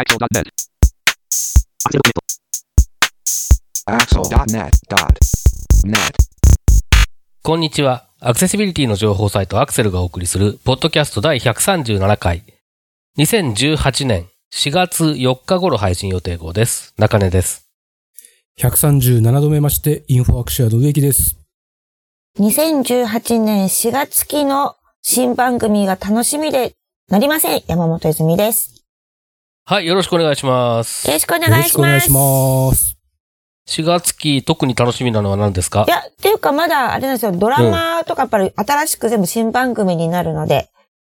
Axel.net. Axel.net.net. こんにちは。アクセシビリティの情報サイトアクセルがお送りする、ポッドキャスト第137回。2018年4月4日頃配信予定号です。中根です。137度目まして、インフォアクシアの植木です。2018年4月期の新番組が楽しみでなりません。山本泉です。はい、よろしくお願いしますよ。ろしくおよろ願いします。しくお願いします。4月期特に楽しみなのは何ですか？いや、っていうかまだあれなんですよ。ドラマとかやっぱり新しく全部新番組になるので、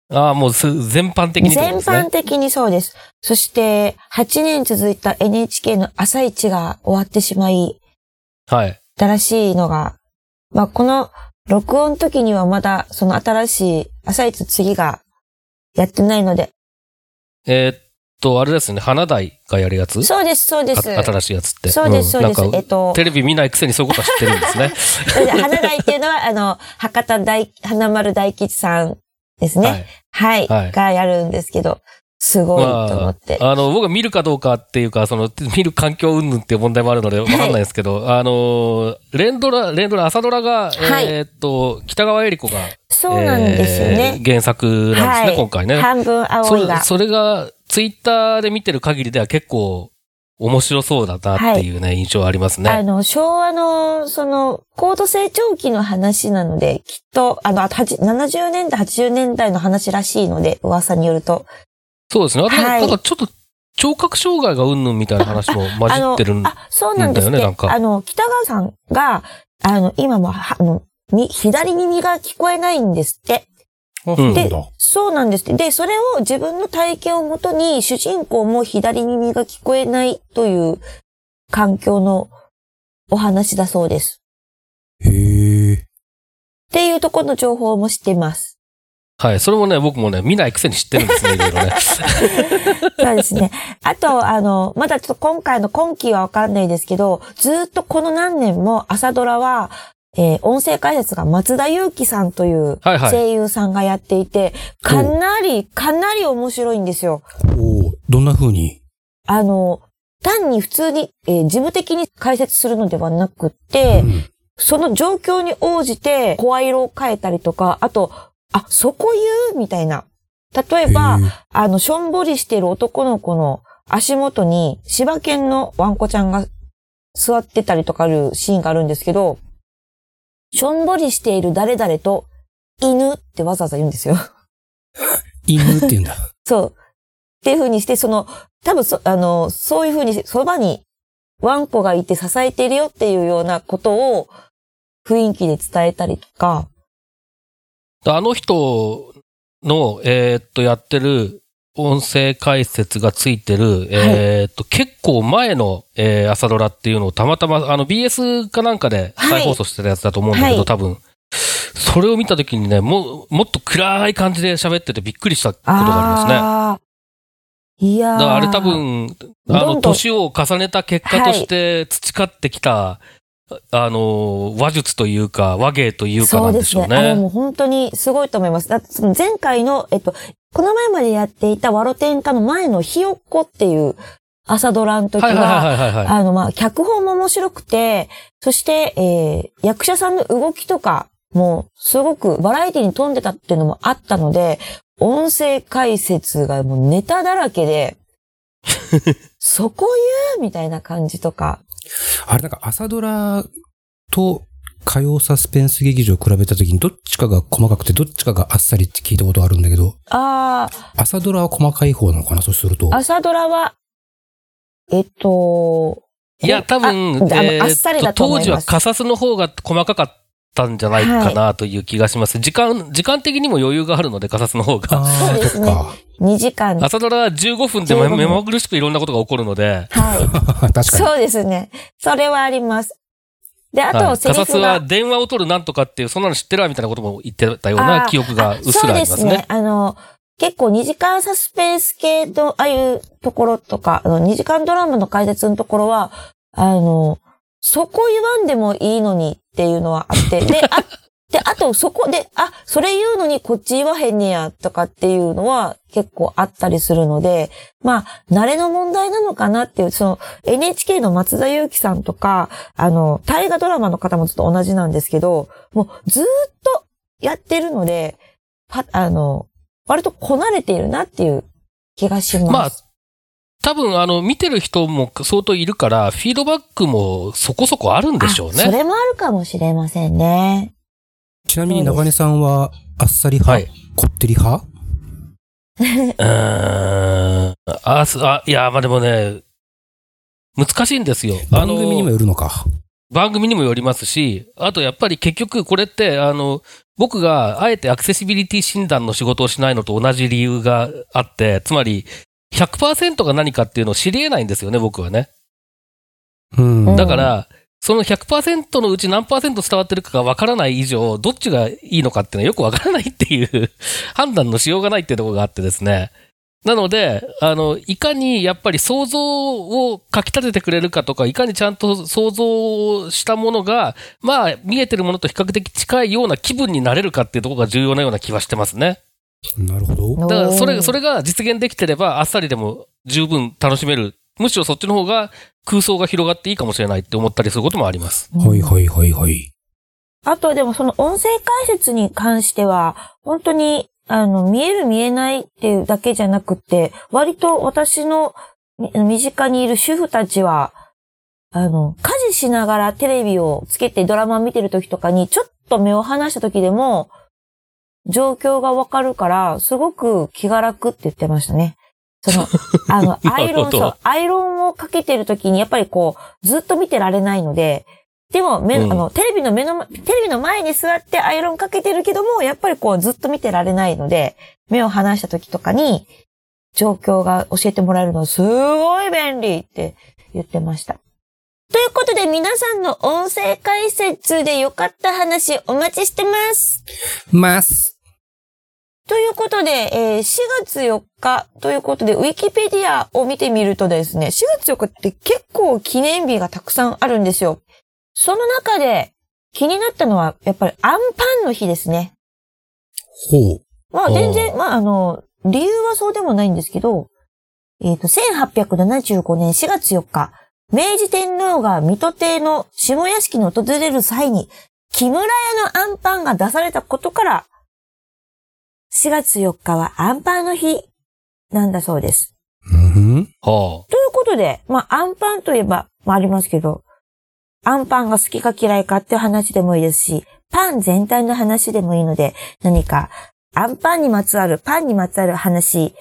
ああ、もうす全般的にってこと全ですね般。的にそうです。そして、8年続いた NHK の朝一が終わってしまい、はい。新しいのが、まあ、この録音時にはまだその新しい朝一次がやってないので、えーっと、あれですね、花台がやるやつ？そうです、そうです。あ新しいやつって。そうです、そうです。なんかえっと、テレビ見ないくせにそういうことは知ってるんですね。花大っていうのは、あの、博多大、花丸大吉さんですね。はい。はいがやるんですけど、すごいと思って。あの、僕が見るかどうかっていうか、その、見る環境云々っていう問題もあるので、わかんないですけど、あの、連ドラ、連ドラ、朝ドラが、はいえーっと、北川恵理子が、そうなんですよねえ。ー原作なんですね、はい今回ね。半分青いがそ。それが、ツイッターで見てる限りでは結構、面白そうだなっていうね、印象ありますね。あの、昭和の、その、高度成長期の話なので、きっと、あの、あとはち70年代、80年代の話らしいので、噂によると。そうですね。あと、はいなんかちょっと、聴覚障害がうんぬんみたいな話も混じってるん あ、そうなんですね。だよねなんかあの、北川さんが、あの、今も、はあの、み左耳が聞こえないんですって。あ、そうなんでだ。、そうなんです。で、それを自分の体験をもとに、主人公も左耳が聞こえないという環境のお話だそうです。へえ。っていうところの情報も知っています。はい。それもね、僕もね、見ないくせに知ってるんですね、いろいろね。そうですね。あと、あの、まだちょっと今回の今期はわかんないですけど、ずっとこの何年も朝ドラは、えー音声解説が松田祐樹さんというはいはい。声優さんがやっていて、かなり、かなり面白いんですよ。おおどんな風に？あの、単に普通に、えー事務的に解説するのではなくって、うん。その状況に応じて声色を変えたりとか、あと、あ、そこ言う？みたいな。例えばあの、しょんぼりしてる男の子の足元に柴犬のワンコちゃんが座ってたりとかあるシーンがあるんですけど、しょんぼりしている誰々と犬ってわざわざ言うんですよ。犬って言うんだ。そう。っていう風にして、その、多分そ、あの、そういう風に、そばにワンコがいて支えているよっていうようなことを雰囲気で伝えたりとか、あの人の、えーっと、やってる音声解説がついてる、えーっと、結構前の、えー朝ドラっていうのをたまたま、あの、BS かなんかで再放送してたやつだと思うんだけど、はい。多分、それを見たときにね、もう、もっと暗い感じで喋っててびっくりしたことがありますね。いやー。だからあれ多分、あの、年を重ねた結果として培ってきた、あの、話術というか、話芸というかなんでしょうそうですね。あれもね。う本当にすごいと思います。だってその前回の、えっと、この前までやっていたワロテンカの前のひよっこっていう朝ドラの時は。あの、まあ、脚本も面白くて、そして、えー、役者さんの動きとかも、すごくバラエティに富んでたっていうのもあったので、音声解説がもうネタだらけで、そこ言うみたいな感じとか。あれなんか朝ドラと火曜サスペンス劇場を比べた時にどっちかが細かくてどっちかがあっさりって聞いたことあるんだけど、ああ、朝ドラは細かい方なのかな？そうすると。朝ドラは、えっと、いや、多分、ああのえーあっさりだと思います。当時はカサスの方が細かかったんじゃないかなという気がします。時間、時間的にも余裕があるので、カサスの方が。ああ、そうですねそっか。2時間。朝ドラは15分で15分目まぐるしくいろんなことが起こるので、はい。確かに。そうですね。それはあります。で、あと、はいセリフカサスはが。電話を取るなんとかっていう、そんなの知ってるわみたいなことも言ってたような記憶がうっすそうらありますねですね。。あの、結構2時間サスペンス系と、ああいうところとか、あの、2時間ドラマの解説のところは、あの、そこ言わんでもいいのにっていうのはあって、で、あで、あとそこで、あ、それ言うのにこっち言わへんねや、とかっていうのは結構あったりするので、まあ、慣れの問題なのかなっていう、その NHK の松田祐樹さんとか、あの、大河ドラマの方もちょっと同じなんですけど、もうずっとやってるので、あの、割とこなれているなっていう気がします。まあ、多分、あの、見てる人も相当いるから、フィードバックもそこそこあるんでしょうね。あそれもあるかもしれませんね。ちなみに中根さんは、あっさり派、はい。こってり派？うーん。あ、すあ、いや、まあでもね、難しいんですよ。あの番組にもよるのか。番組にもよりますし、あとやっぱり結局これって、あの、僕があえてアクセシビリティ診断の仕事をしないのと同じ理由があって、つまり100%が何かっていうのを知り得ないんですよね、僕はね。うん。うんだから、その100%のうち何パーセント伝わってるかがわからない以上、どっちがいいのかっていうのはよくわからないっていう判断のしようがないっていうところがあってですね。なので、あの、いかにやっぱり想像をかき立ててくれるかとか、いかにちゃんと想像したものが、まあ、見えてるものと比較的近いような気分になれるかっていうところが重要なような気はしてますね。なるほど。だから、それ、それ、れが実現できてれば、あっさりでも十分楽しめる。むしろそっちの方が空想が広がっていいかもしれないって思ったりすることもあります。はいはいはいはい。あとでもその音声解説に関しては、本当に、あの、見える見えないっていうだけじゃなくて、割と私のみ身近にいる主婦たちは、あの、家事しながらテレビをつけてドラマを見てる時とかに、ちょっと目を離した時でも、状況がわかるから、すごく気が楽って言ってましたね。その、あの、アイロン、そう、アイロンをかけてる時に、やっぱりこう、ずっと見てられないので、でも、目、うんあの、テレビの目の前、テレビの前に座ってアイロンかけてるけども、やっぱりこう、ずっと見てられないので、目を離した時とかに、状況が教えてもらえるのはすごい便利って言ってました。ということで、皆さんの音声解説で良かった話お待ちしてます。ます。ということで、えー4月4日ということで、ウィキペディアを見てみるとですね、4月4日って結構記念日がたくさんあるんですよ。その中で気になったのは、やっぱりアンパンの日ですね。ほう。まああー全然、まああの、理由はそうでもないんですけど、えっ、と、1875年4月4日、明治天皇が水戸邸の下屋敷に訪れる際に、木村屋のアンパンが出されたことから、4月4日はアンパンの日なんだそうです。うん。はということで、まあ、アンパンといえば、まあ、ありますけど、アンパンが好きか嫌いかっていう話でもいいですし、パン全体の話でもいいので、何か、アンパンにまつわる、パンにまつわる話、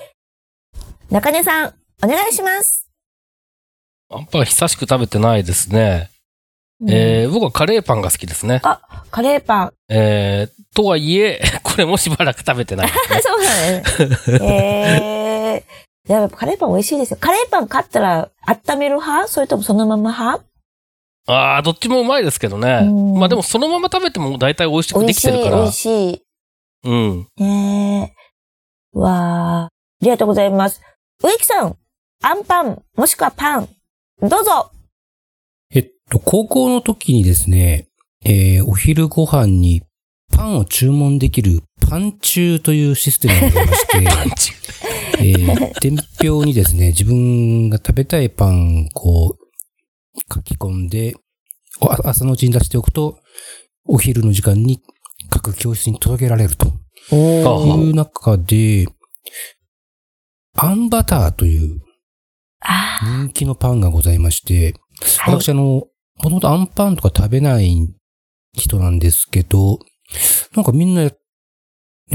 中根さん、お願いします。あ。アンパン久しく食べてないですね。えー、僕はカレーパンが好きですね。あ、カレーパン。えー、とはいえ、これもしばらく食べてないね。そうだね。えー、やっぱカレーパン美味しいですよ。カレーパン買ったら温める派？それともそのまま派？ああ、どっちもうまいですけどね。うんまあでもそのまま食べても大体美味しくで美味しい、美きてるから。味しい。うん。ねえ。わあ。ありがとうございます。植木さん、アンパン、もしくはパン、どうぞえっと、高校の時にですね、えー、お昼ご飯にパンを注文できるパン中というシステムがございまして、えー、伝票にですね、自分が食べたいパンをこう書き込んで、朝のうちに出しておくと、お昼の時間に各教室に届けられると。あいう中で、アンバターというあ人気のパンがございまして。私あの、もともとアンパンとか食べない人なんですけど、なんかみんなや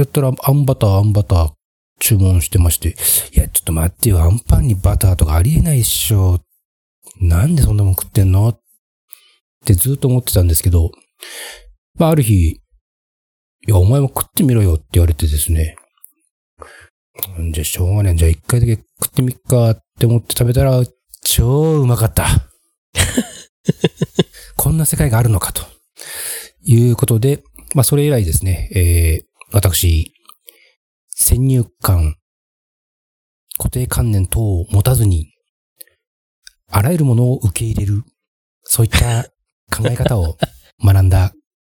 ったらアンバター、アンバター注文してまして、いや、ちょっと待ってよ、アンパンにバターとかありえないっしょ。なんでそんなもん食ってんのってずっと思ってたんですけど、まあある日、いや、お前も食ってみろよって言われてですね。じゃあしょうがねえ。じゃあ一回だけ食ってみっかって思って食べたら、超うまかった。こんな世界があるのかと。いうことで、まあそれ以来ですね、えー、私、先入観、固定観念等を持たずに、あらゆるものを受け入れる、そういった考え方を 学んだ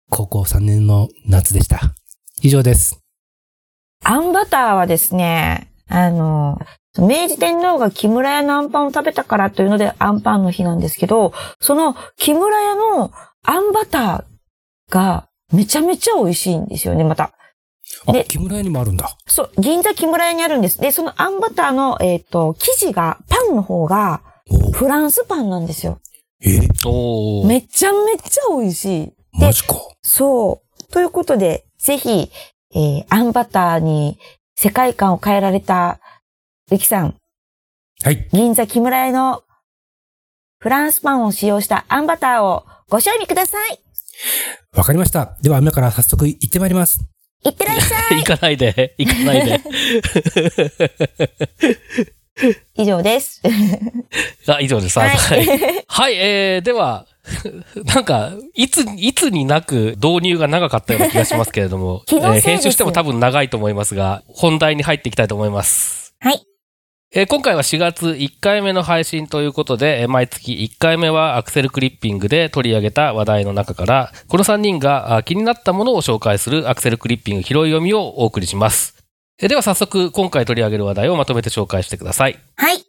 高校3年の夏でした。以上です。あんバターはですね、あの、明治天皇が木村屋のあんパンを食べたからというのであんパンの日なんですけど、その木村屋のあんバターがめちゃめちゃ美味しいんですよね、また。あで、木村屋にもあるんだ。そう、銀座木村屋にあるんです。で、そのあんバターの、えっ、と、生地が、パンの方がおフランスパンなんですよ。えおー。めちゃめちゃ美味しい。マジか。そう。ということで、ぜひ、えー、あんバターに世界観を変えられた、リキさん、はい。銀座木村屋のフランスパンを使用したあんバターをご賞味ください。わかりました。では、今から早速行ってまいります。いってらっしゃい。行かないで、行かないで。以上です。あ、以上です。はいはい。はい、えー、では、なんか、いつ、いつになく導入が長かったような気がしますけれども、気のせいです編集しても多分長いと思いますが、本題に入っていきたいと思います。はい。えー今回は4月1回目の配信ということで、えー毎月1回目はアクセルクリッピングで取り上げた話題の中から、この3人が気になったものを紹介するアクセルクリッピング拾い読みをお送りします。えーでは早速、今回取り上げる話題をまとめて紹介してください。はい。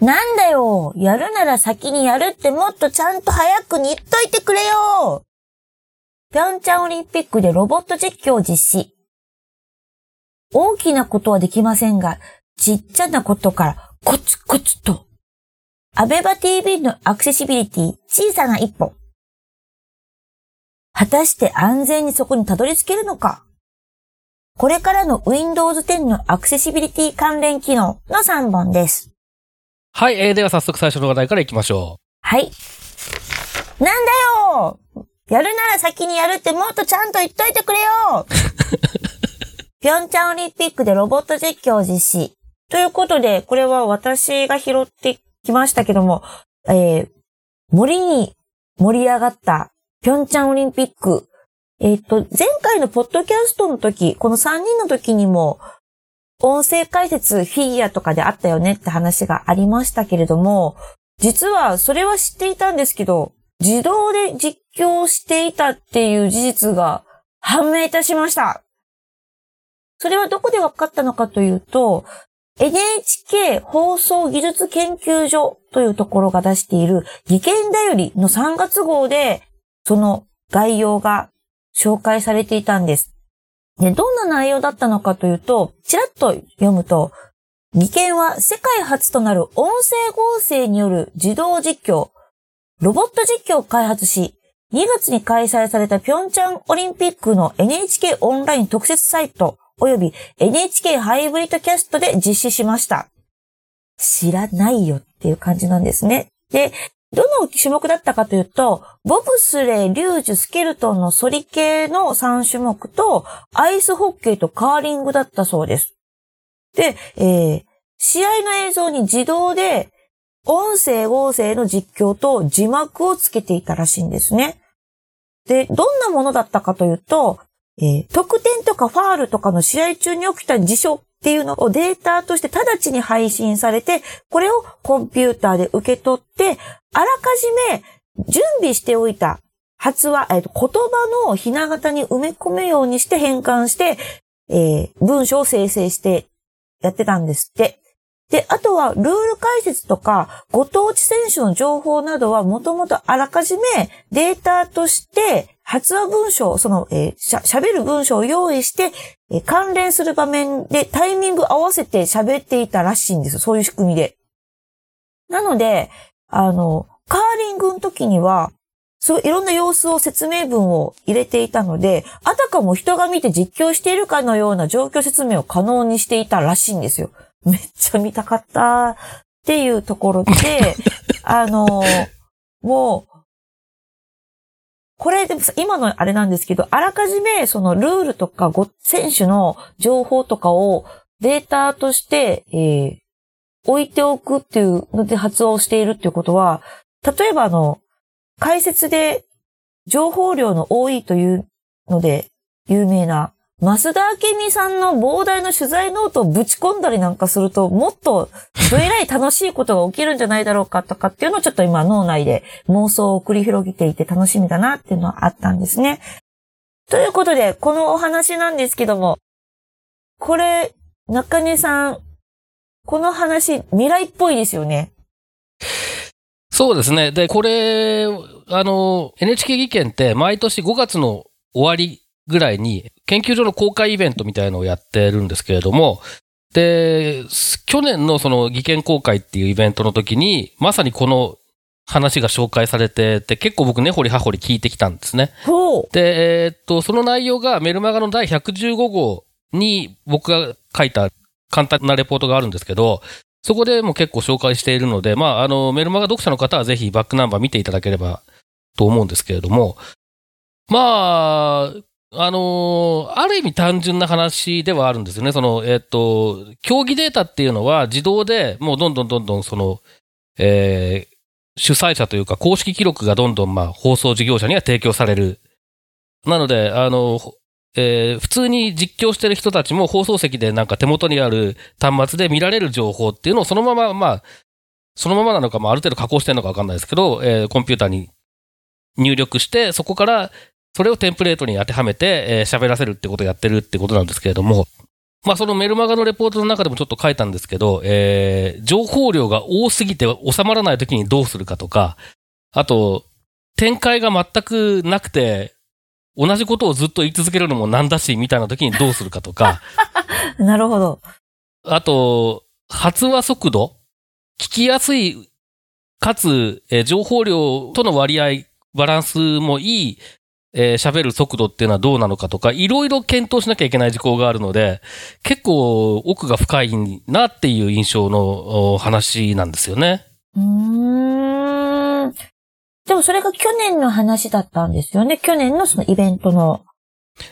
なんだよ。やるなら先にやるってもっとちゃんと早くに言っといてくれよ。ピョンチャンオリンピックでロボット実況を実施。大きなことはできませんが、ちっちゃなことからコツコツと。アベバ TV のアクセシビリティ小さな一歩。果たして安全にそこにたどり着けるのかこれからの Windows 10のアクセシビリティ関連機能の3本です。はい、えーでは早速最初の話題からいきましょはい。なんだよやるなら先にやるってもっとちゃんと言っといてくれよ ピョンチャンオリンピックでロボット実況を実施。ということで、これは私が拾ってきましたけども、えー、森に盛り上がったピョンチャンオリンピック。えっ、と、前回のポッドキャストの時、この3人の時にも、音声解説フィギュアとかであったよねって話がありましたけれども、実はそれは知っていたんですけど、自動で実況していたっていう事実が判明いたしました。それはどこで分かったのかというと、NHK 放送技術研究所というところが出している技研だよりの3月号で、その概要が紹介されていたんです。で、どんな内容だったのかというと、ちらっと読むと、技研は世界初となる音声合成による自動実況、ロボット実況を開発し、2月に開催されたピョンチャンオリンピックの NHK オンライン特設サイト及び NHK ハイブリッドキャストで実施しました。知らないよっていう感じなんですね。で、どの種目だったかというと、ボブスレー、リュージュ、スケルトンのソリ系の3種目と、アイスホッケーとカーリングだったそうです。で、えー、試合の映像に自動で、音声合成の実況と字幕をつけていたらしいんですね。で、どんなものだったかというと、えー得点とかファールとかの試合中に起きた事象っていうのをデータとして直ちに配信されて、これをコンピューターで受け取って、あらかじめ準備しておいた発話、えー言葉のひな型に埋め込むようにして変換して、えー文章を生成してやってたんですって。で、あとは、ルール解説とか、ご当地選手の情報などは、もともとあらかじめデータとして、発話文章、その、えーしゃ、喋る文章を用意して、えー関連する場面でタイミング合わせて喋っていたらしいんですよ。そういう仕組みで。なので、あの、カーリングの時には、そう、いろんな様子を説明文を入れていたので、あたかも人が見て実況しているかのような状況説明を可能にしていたらしいんですよ。めっちゃ見たかった。っていうところで、あの、もう、これでもさ今のあれなんですけど、あらかじめそのルールとかご選手の情報とかをデータとして、えー置いておくっていうので発話をしているっていうことは、例えばあの、解説で情報量の多いというので有名な増田明美さんの膨大な取材ノートをぶち込んだりなんかすると、もっと、どえらい楽しいことが起きるんじゃないだろうかとかっていうのをちょっと今脳内で妄想を繰り広げていて楽しみだなっていうのはあったんですね。ということで、このお話なんですけども、これ、中根さん、この話、未来っぽいですよね。そうですね。で、これ、あの、NHK 技研って毎年5月の終わりぐらいに研究所の公開イベントみたいのをやってるんですけれども、で、去年のその技研公開っていうイベントの時に、まさにこの話が紹介されてて、結構僕ね、掘り葉掘り聞いてきたんですね。で、えーっと、その内容がメルマガの第115号に僕が書いた簡単なレポートがあるんですけど、そこでも結構紹介しているので、まあ、あの、メルマガ読者の方はぜひバックナンバー見ていただければと思うんですけれども、まあ、あのある意味単純な話ではあるんですよね。その、えっ、と、競技データっていうのは自動でもうどんどんどんどんその、えー主催者というか公式記録がどんどんまあ放送事業者には提供される。なので、あの、えー普通に実況してる人たちも放送席でなんか手元にある端末で見られる情報っていうのをそのまま、まあ、そのままなのか、まあ、ある程度加工してるのかわかんないですけど、えーコンピューターに入力して、そこからそれをテンプレートに当てはめて、えー喋らせるってことをやってるってことなんですけれども、まあそのメルマガのレポートの中でもちょっと書いたんですけど、えー情報量が多すぎて収まらない時にどうするかとか、あと、展開が全くなくて、同じことをずっと言い続けるのもなんだし、みたいな時にどうするかとか、なるほど。あと、発話速度。聞きやすい、かつ、えー情報量との割合、バランスもいい、えー喋る速度っていうのはどうなのかとか、いろいろ検討しなきゃいけない事項があるので、結構奥が深いなっていう印象のお話なんですよね。うーん。でもそれが去年の話だったんですよね。去年のそのイベントの。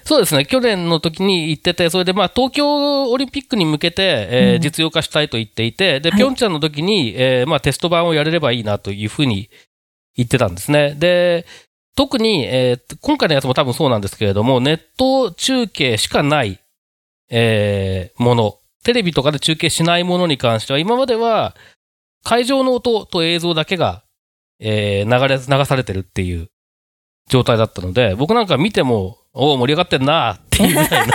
そうですね。去年の時に行ってて、それでまあ東京オリンピックに向けて、えーうん実用化したいと言っていて、で、はいピョンチャンの時に、えーまあテスト版をやれればいいなというふうに言ってたんですね。で、特に、えー今回のやつも多分そうなんですけれども、ネット中継しかない、えーもの、テレビとかで中継しないものに関しては、今までは会場の音と映像だけが、えー流れ、流されてるっていう状態だったので、僕なんか見ても、おお、盛り上がってんなっていうぐらいの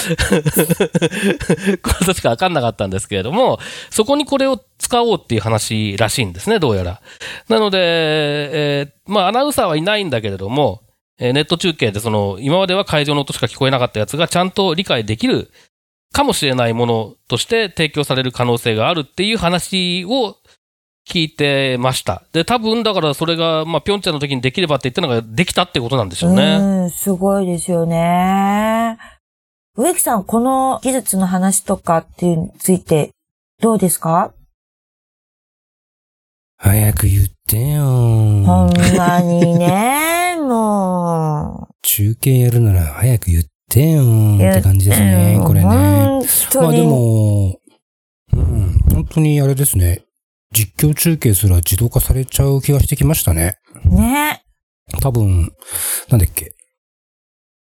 ことしかわかんなかったんですけれども、そこにこれを使おうっていう話らしいんですね、どうやら。なので、えーまあ、アナウンサーはいないんだけれども、えーネット中継でその、今までは会場の音しか聞こえなかったやつがちゃんと理解できるかもしれないものとして提供される可能性があるっていう話を聞いてました。で、多分だからそれが、まあ、ピョンチャンの時にできればって言ったのができたってことなんでしょうね。うん、すごいですよね。植木さん、この技術の話とかっていうについて、どうですか？早く言ってよ。ほんまにね、も中継やるなら早く言ってよう。って感じですねう、んこれね。まあでも、うん、本当にあれですね。実況中継すら自動化されちゃう気がしてきましたね。ね。多分、なんだっけ？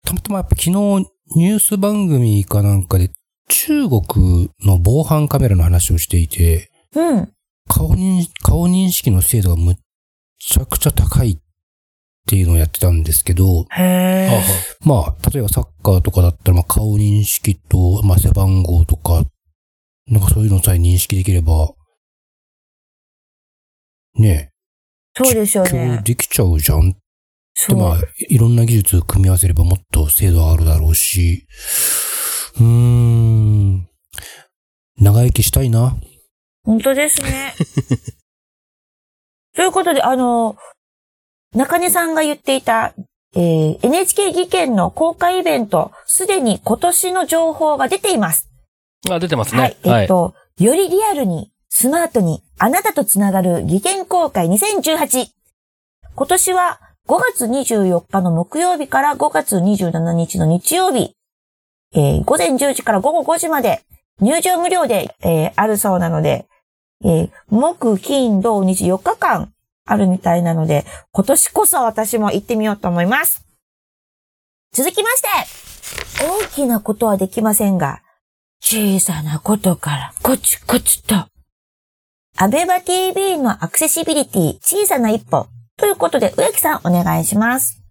たまたまやっぱ昨日ニュース番組かなんかで中国の防犯カメラの話をしていて、うん。顔認顔認識の精度がむっちゃくちゃ高いっていうのをやってたんですけど、へえ。まあ、例えばサッカーとかだったら、まあ顔認識と、まあ背番号とか、なんかそういうのさえ認識できれば、ねそうですよえ、今ね日。できちゃうじゃんで。まあ、いろんな技術を組み合わせればもっと精度上がるだろうし、うーん、長生きしたいな。本当ですね。ということで、あの、中根さんが言っていた、えー NHK 技研の公開イベント、すでに今年の情報が出ています。あ、出てますね。はい。えっと、よりリアルに、スマートに、あなたとつながる技研公開2018。今年は5月24日の木曜日から5月27日の日曜日、えー午前10時から午後5時まで入場無料で、えーあるそうなので、えー木、金、土、日4日間あるみたいなので、今年こそ私も行ってみようと思います。続きまして、大きなことはできませんが、小さなことからコツコツと。アベマ TV のアクセシビリティ小さな一歩。ということで、植木さんお願いします。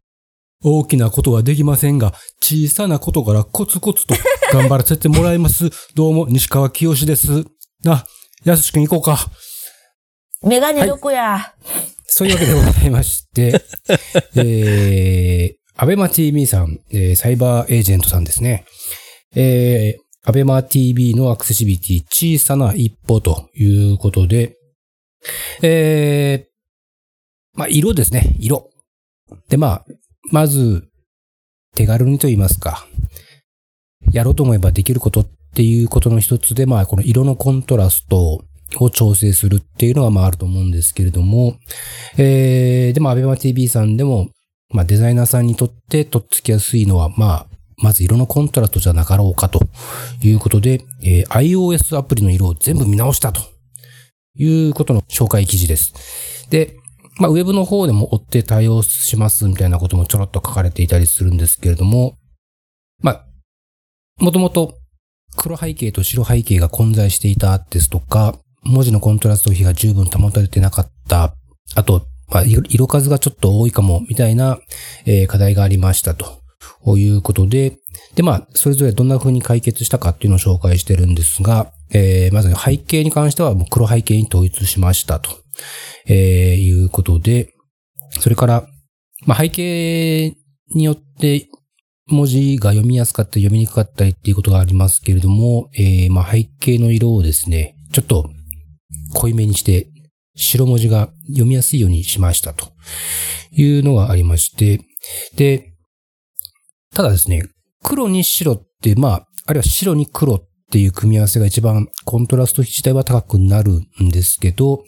大きなことはできませんが、小さなことからコツコツと頑張らせてもらいます。どうも、西川清です。あ、やすしくん行こうか。メガネどこや、そういうわけでございまして、えー、アベマ TV さん、えーサイバーエージェントさんですね。えー、アベマ TV のアクセシビリティ小さな一歩ということで、えー、まあ、色ですね、色。で、まあ、まず、手軽にと言いますか、やろうと思えばできることっていうことの一つで、まあ、この色のコントラストを調整するっていうのが、まあ、あると思うんですけれども、えー、でも、アベマ TV さんでも、まあ、デザイナーさんにとってとっつきやすいのは、まあ、まず色のコントラストじゃなかろうかということで、えー iOS アプリの色を全部見直したということの紹介記事です。で、まあ、ウェブの方でも追って対応しますみたいなこともちょろっと書かれていたりするんですけれども、まあ、もともと黒背景と白背景が混在していたですとか、文字のコントラスト比が十分保たれてなかった、あと、まあ、色数がちょっと多いかも、みたいな、えー課題がありましたと。いうことで、で、まあ、それぞれどんな風に解決したかっていうのを紹介してるんですが、えーまず背景に関してはもう黒背景に統一しましたと、えーいうことで、それから、まあ、背景によって文字が読みやすかったり読みにくかったりっていうことがありますけれども、えーまあ、背景の色をですね、ちょっと濃いめにして白文字が読みやすいようにしましたというのがありまして、で、ただですね、黒に白って、まあ、あるいは白に黒っていう組み合わせが一番コントラスト自体は高くなるんですけど、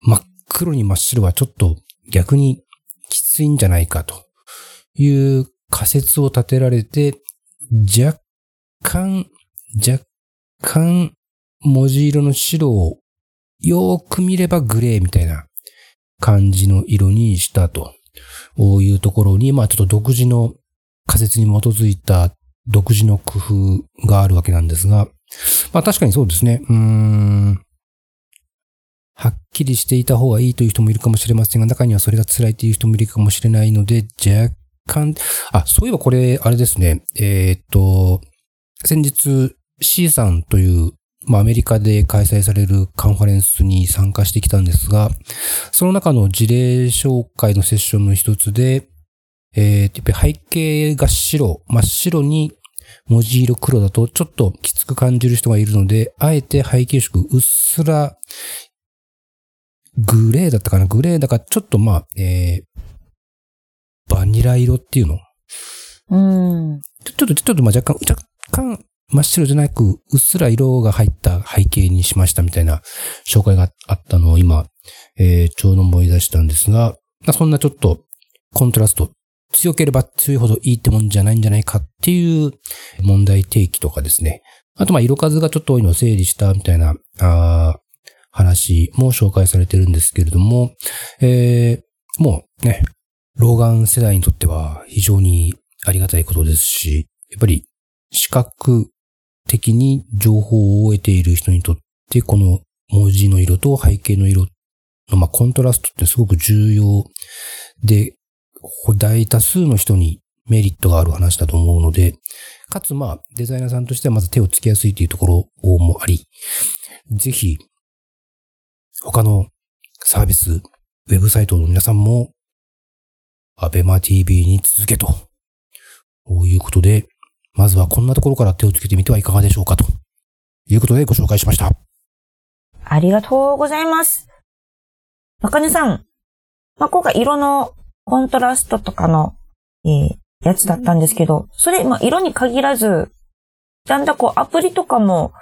真っ黒に真っ白はちょっと逆にきついんじゃないかという仮説を立てられて、若干、若干文字色の白をよーく見ればグレーみたいな感じの色にしたというところに、まあちょっと独自の仮説に基づいた独自の工夫があるわけなんですが、まあ確かにそうですね。うーん。はっきりしていた方がいいという人もいるかもしれませんが、中にはそれが辛いという人もいるかもしれないので、若干、あ、そういえばこれ、あれですね。えーっと、先日 C さんという、まあアメリカで開催されるカンファレンスに参加してきたんですが、その中の事例紹介のセッションの一つで、えー、やっぱり背景が白、真っ白に文字色黒だとちょっときつく感じる人がいるので、あえて背景色うっすらグレーだったかな？グレーだからちょっとまあ、えー、バニラ色っていうの？うん。ちょちょっと、ちょっとまあ若干、若干真っ白じゃなく、うっすら色が入った背景にしましたみたいな紹介があったのを今、えー、ちょうど思い出したんですが、まあそんなちょっとコントラスト強ければ強いほどいいってもんじゃないんじゃないかっていう問題提起とかですね。あとまあ色数がちょっと多いのを整理したみたいな、あー話も紹介されてるんですけれども、えー、もうね、老眼世代にとっては非常にありがたいことですし、やっぱり視覚的に情報を得ている人にとって、この文字の色と背景の色の、まあ、コントラストってすごく重要で、大多数の人にメリットがある話だと思うので、かつまあ、デザイナーさんとしてはまず手をつけやすいというところもあり、ぜひ、他のサービス、ウェブサイトの皆さんも、アベマ TV に続けと、こういうことで、まずはこんなところから手をつけてみてはいかがでしょうかということでご紹介しました。ありがとうございます。中根さん。まあ、今回色のコントラストとかの、えーやつだったんですけど、それ、まあ、色に限らず、だんだんこうアプリとかも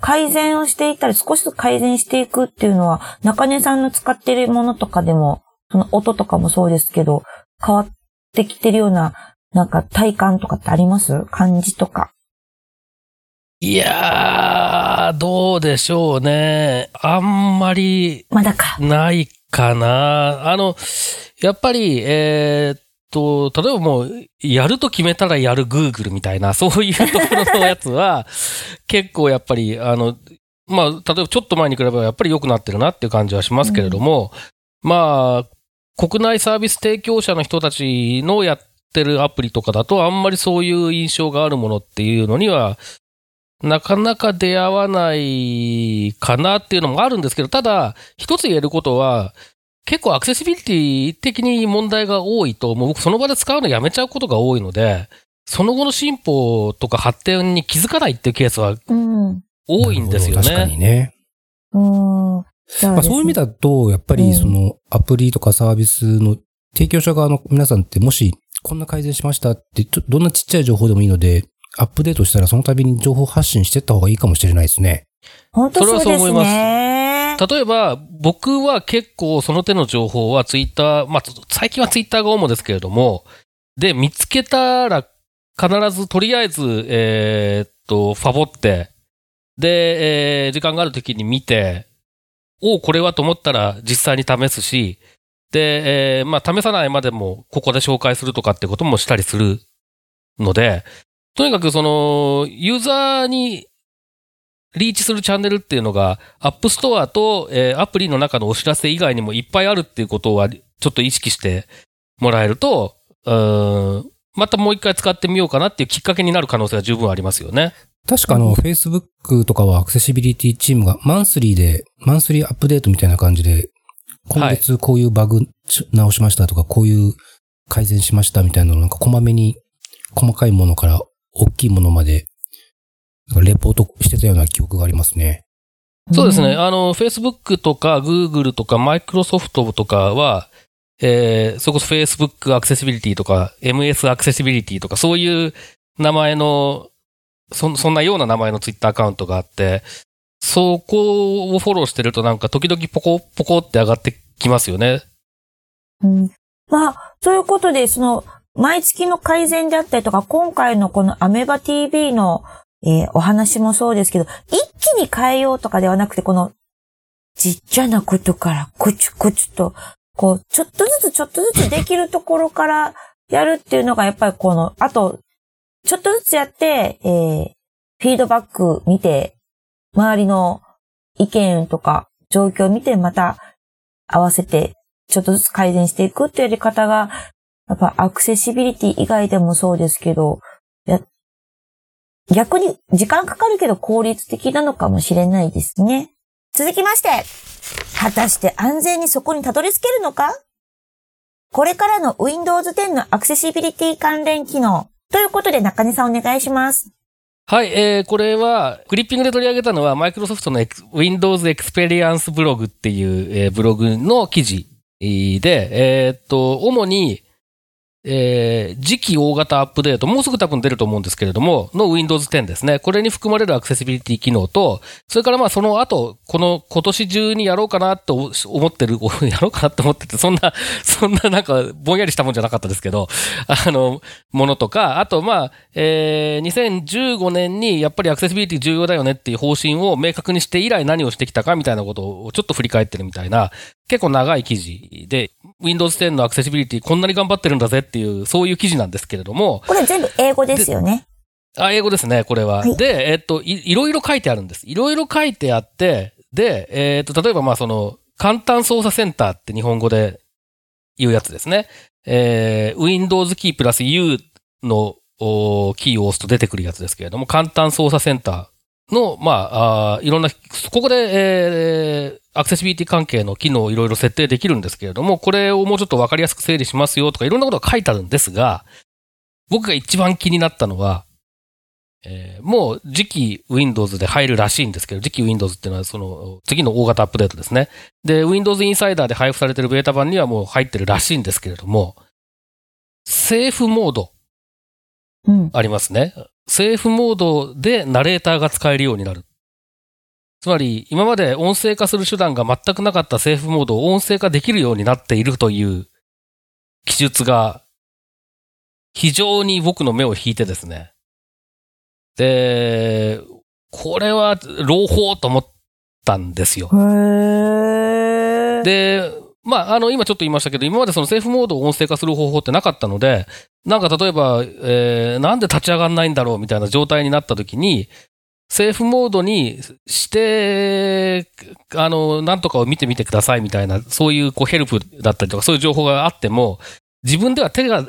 改善をしていったり、少しずつ改善していくっていうのは、中根さんの使っているものとかでも、その音とかもそうですけど、変わってきてるような、なんか体感とかってあります？感じとか。いやー、どうでしょうね。あんまりまだか。ないかな。あの、やっぱり、えーっと、例えばもう、やると決めたらやる Google みたいな、そういうところのやつは、結構やっぱり、あの、まあ、例えばちょっと前に比べればやっぱり良くなってるなっていう感じはしますけれども、まあ、国内サービス提供者の人たちのやってるアプリとかだと、あんまりそういう印象があるものっていうのには、なかなか出会わないかなっていうのもあるんですけど、ただ、一つ言えることは、結構アクセシビリティ的に問題が多いと、もう僕その場で使うのやめちゃうことが多いので、その後の進歩とか発展に気づかないっていうケースはうん。多いんですよね。確かにね。うん。まあそういう意味だと、やっぱりそのアプリとかサービスの提供者側の皆さんってもしこんな改善しましたって、ちょどんなちっちゃい情報でもいいので、アップデートしたらその度に情報発信していった方がいいかもしれないですね。本当そうですそれはそう思いますね。例えば、僕は結構その手の情報はツイッター、まあ、最近はツイッターが主ですけれども、で、見つけたら必ずとりあえず、えーっと、ファボって、で、えー時間がある時に見て、おこれはと思ったら実際に試すし、で、えーまあ、試さないまでもここで紹介するとかってこともしたりするので、とにかくその、ユーザーにリーチするチャンネルっていうのが、アップストアと、えーアプリの中のお知らせ以外にもいっぱいあるっていうことは、ちょっと意識してもらえると、うーんまたもう一回使ってみようかなっていうきっかけになる可能性は十分ありますよね。確かあの、Facebook とかはアクセシビリティチームがマンスリーで、マンスリーアップデートみたいな感じで、今月こういうバグ直しましたとか、こういう改善しましたみたいなのをなんかこまめに細かいものから大きいものまで、レポートしてたような記憶がありますね。そうですね。ん。あの、Facebook とか Google とか Microsoft とかは、えー、それこそ Facebook アクセシビリティとか MS アクセシビリティとかそういう名前の、そそんなような名前の Twitter アカウントがあって、そこをフォローしてるとなんか時々ポコポコって上がってきますよね。うんまあ、そういうことで、その、毎月の改善であったりとか、今回のこのアメバ TV の、えーお話もそうですけど、一気に変えようとかではなくて、この、ちっちゃなことから、コチュコチュと、こう、ちょっとずつちょっとずつできるところからやるっていうのが、やっぱりこの、あと、ちょっとずつやって、えーフィードバック見て、周りの意見とか状況を見て、また合わせてちょっとずつ改善していくっていうやり方が、やっぱアクセシビリティ以外でもそうですけど、逆に時間かかるけど効率的なのかもしれないですね。続きまして、果たして安全にそこにたどり着けるのか？これからの Windows 10のアクセシビリティ関連機能。ということで中根さんお願いします。はい、えー、これは、クリッピングで取り上げたのは、マイクロソフトの Windows Experience ブログっていう、えーブログの記事で、えーっと、主に、えー次期大型アップデート、もうすぐ多分出ると思うんですけれども、の Windows 10ですね。これに含まれるアクセシビリティ機能と、それからまあその後、この今年中にやろうかなと思ってる、やろうかなと思ってて、そんな、そんななんかぼんやりしたもんじゃなかったですけど、あの、ものとか、あとまあ、えー2015年にやっぱりアクセシビリティ重要だよねっていう方針を明確にして以来何をしてきたかみたいなことをちょっと振り返ってるみたいな、結構長い記事で、Windows 10のアクセシビリティこんなに頑張ってるんだぜっていう、そういう記事なんですけれども、これ全部英語ですよね。あ、英語ですね、これは。はいで、えっとい、いろいろ書いてあるんです。いろいろ書いてあって、で、えっと、例えばまあその、簡単操作センターって日本語で言うやつですね。えー、Windows キープラス U のおキーを押すと出てくるやつですけれども、簡単操作センターの、まあ、あーいろんな、ここで、えー、アクセシビリティ関係の機能をいろいろ設定できるんですけれども、これをもうちょっとわかりやすく整理しますよとかいろんなことが書いてあるんですが、僕が一番気になったのは、えーもう次期 Windows で入るらしいんですけど、次期 Windows っていうのはその次の大型アップデートですね。で、Windows Insider で配布されてるベータ版にはもう入ってるらしいんですけれども、セーフモードうん。ありますね。セーフモードでナレーターが使えるようになる。つまり、今まで音声化する手段が全くなかったセーフモードを音声化できるようになっているという記述が、非常に僕の目を引いてですね。で、これは朗報と思ったんですよ。で、まあ、あの、今ちょっと言いましたけど、今までそのセーフモードを音声化する方法ってなかったので、なんか例えば、えー、なんで立ち上がんないんだろうみたいな状態になった時に、セーフモードにして、あの、なんとかを見てみてくださいみたいな、そういうこうヘルプだったりとか、そういう情報があっても、自分では手が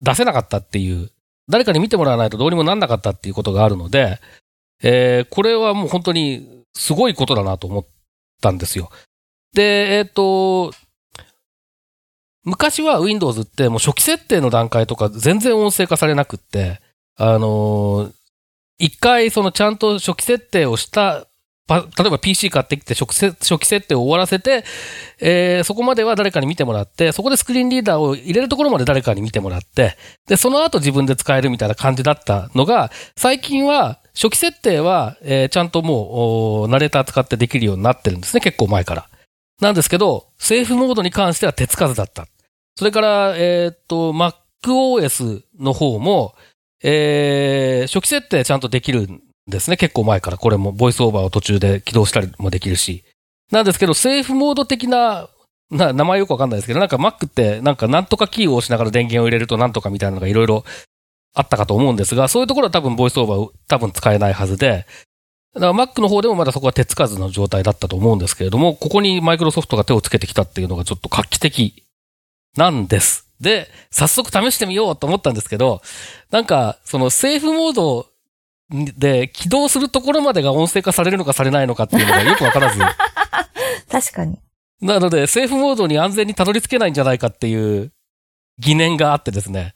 出せなかったっていう、誰かに見てもらわないとどうにもなんなかったっていうことがあるので、えー、これはもう本当にすごいことだなと思ったんですよ。で、えっ、と、昔は Windows ってもう初期設定の段階とか全然音声化されなくって、あのー、一回そのちゃんと初期設定をした例えば PC 買ってきて初期設定を終わらせて、えー、そこまでは誰かに見てもらって、そこでスクリーンリーダーを入れるところまで誰かに見てもらって、で、その後自分で使えるみたいな感じだったのが、最近は初期設定は、えー、ちゃんともう、ナレーター使ってできるようになってるんですね、結構前から。なんですけど、セーフモードに関しては手つかずだった。それから、えー、っと、MacOS の方も、えー、初期設定ちゃんとできるんですね。結構前から。これもボイスオーバーを途中で起動したりもできるし。なんですけど、セーフモード的な、な、名前よくわかんないですけど、なんか Mac ってなんかなんとかキーを押しながら電源を入れるとなんとかみたいなのがいろいろあったかと思うんですが、そういうところは多分ボイスオーバー多分使えないはずで、だから Mac の方でもまだそこは手つかずの状態だったと思うんですけれども、ここにマイクロソフトが手をつけてきたっていうのがちょっと画期的なんです。で、早速試してみようと思ったんですけど、なんか、そのセーフモードで起動するところまでが音声化されるのかされないのかっていうのがよくわからず。確かに。なので、セーフモードに安全にたどり着けないんじゃないかっていう疑念があってですね。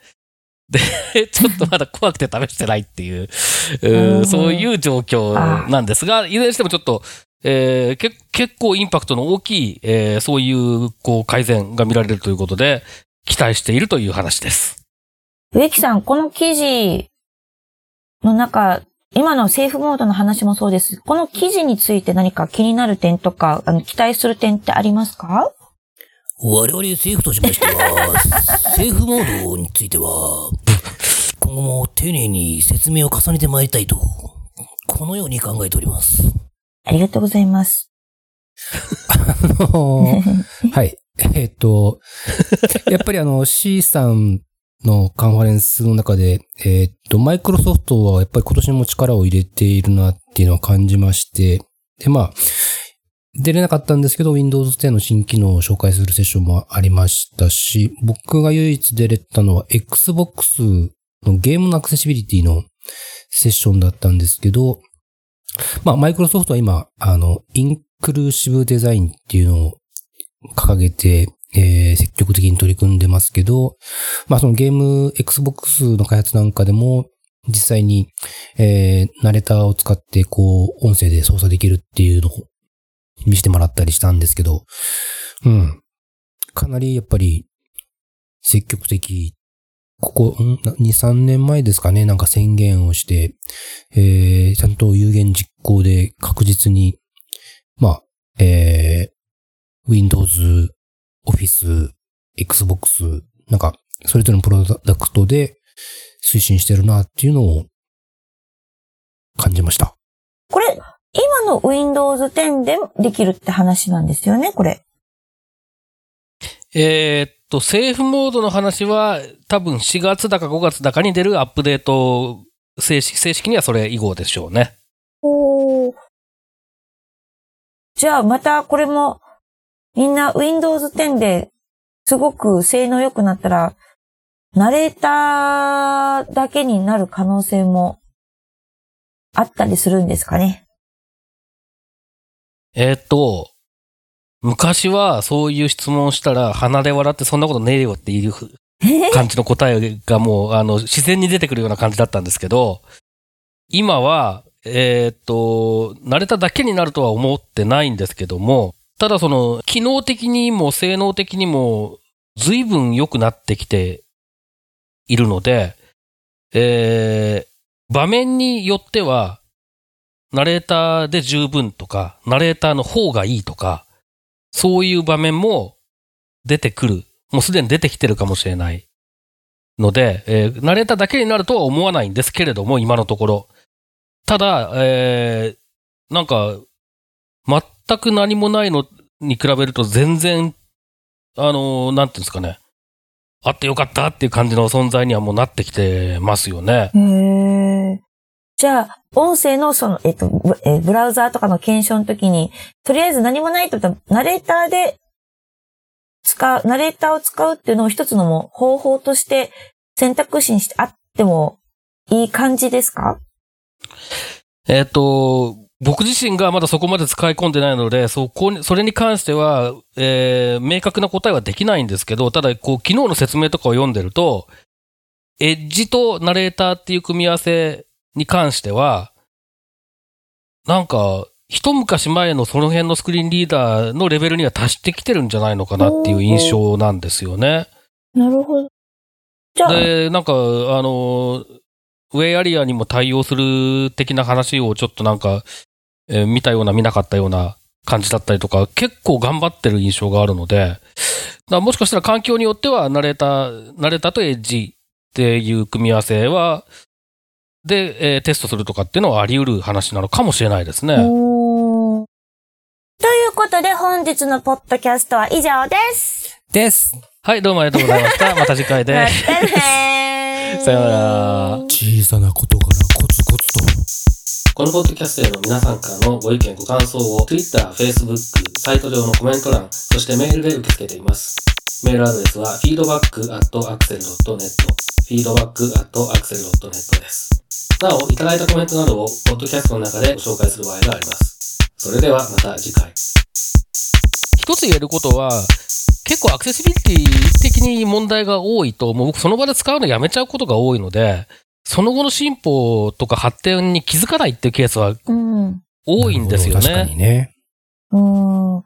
で、ちょっとまだ怖くて試してないっていう、うそういう状況なんですが、いずれにしてもちょっと、えー、け結構インパクトの大きい、えー、そういう、こう、改善が見られるということで、期待しているという話です。植木さん、この記事の中、今のセーフモードの話もそうです。この記事について何か気になる点とか、あの、期待する点ってありますか？我々政府としましては、セーフモードについては、今後も丁寧に説明を重ねてまいりたいと、このように考えております。ありがとうございます。あのはい。えっ、と、やっぱりあの C さんのカンファレンスの中で、えっ、と、マイクロソフトはやっぱり今年も力を入れているなっていうのを感じまして、で、まあ、出れなかったんですけど、Windows 10の新機能を紹介するセッションもありましたし、僕が唯一出れたのは Xbox のゲームのアクセシビリティのセッションだったんですけど、まあ、マイクロソフトは今、あの、インクルーシブデザインっていうのを掲げて、えー、積極的に取り組んでますけど、まあそのゲーム Xbox の開発なんかでも、実際に、えー、ナレーターを使って、こう、音声で操作できるっていうのを見せてもらったりしたんですけど、うん。かなりやっぱり、積極的、ここ、ん ?2、3年前ですかね、なんか宣言をして、えー、ちゃんと有言実行で確実に、まあ、えー、Windows、Office、Xbox、なんか、それぞれのプロダクトで推進してるなっていうのを感じました。これ、今の Windows 10でできるって話なんですよね、これ。えー、っと、セーフモードの話は多分4月だか5月だかに出るアップデート、正式正式にはそれ以後でしょうね。おじゃあまたこれもみんな Windows 10ですごく性能良くなったら、ナレーターだけになる可能性もあったりするんですかね？えっ、と、昔はそういう質問をしたら鼻で笑ってそんなことねえよっていう感じの答えがもうあの自然に出てくるような感じだったんですけど、今は、えっ、と、慣れただけになるとは思ってないんですけども、ただその、機能的にも性能的にも随分良くなってきているので、えー、場面によっては、ナレーターで十分とか、ナレーターの方がいいとか、そういう場面も出てくる。もうすでに出てきてるかもしれない。ので、えー、ナレーターだけになるとは思わないんですけれども、今のところ。ただ、えー、なんか、全く何もないのに比べると全然あの、なんていうんですかね。あってよかったっていう感じの存在にはもうなってきてますよね。へえ。じゃあ、音声のその、えっと、ブラウザーとかの検証の時に、とりあえず何もないと言ったら、ナレーターで使う、ナレーターを使うっていうのを一つのもう方法として選択肢にしてあってもいい感じですか？えっ、と、僕自身がまだそこまで使い込んでないので、そこに、それに関しては、えー明確な答えはできないんですけど、ただ、こう、昨日の説明とかを読んでると、エッジとナレーターっていう組み合わせに関しては、なんか、一昔前のその辺のスクリーンリーダーのレベルには達してきてるんじゃないのかなっていう印象なんですよね。なるほど。じゃあ、で、なんか、あの、ウェイアリアにも対応する的な話をちょっとなんか、えー見たような見なかったような感じだったりとか、結構頑張ってる印象があるので、もしかしたら環境によってはナレーター、ナレーターとエッジっていう組み合わせは、で、えーテストするとかっていうのはあり得る話なのかもしれないですね。ということで本日のポッドキャストは以上です。です。はい、どうもありがとうございました。また次回でま。たねー さようなら小さなことからコツコツと。このポッドキャストへの皆さんからのご意見、ご感想を Twitter、Facebook、サイト上のコメント欄、そしてメールで受け付けています。メールアドレスは feedback.axel.net feedback.axel.net です。なお、いただいたコメントなどをポッドキャストの中でご紹介する場合があります。それではまた次回。一つ言えることは、結構アクセシビリティ的に問題が多いと、もう僕その場で使うのやめちゃうことが多いので、その後の進歩とか発展に気づかないっていうケースはうん。多いんですよなるほど確かね。うにね。ん。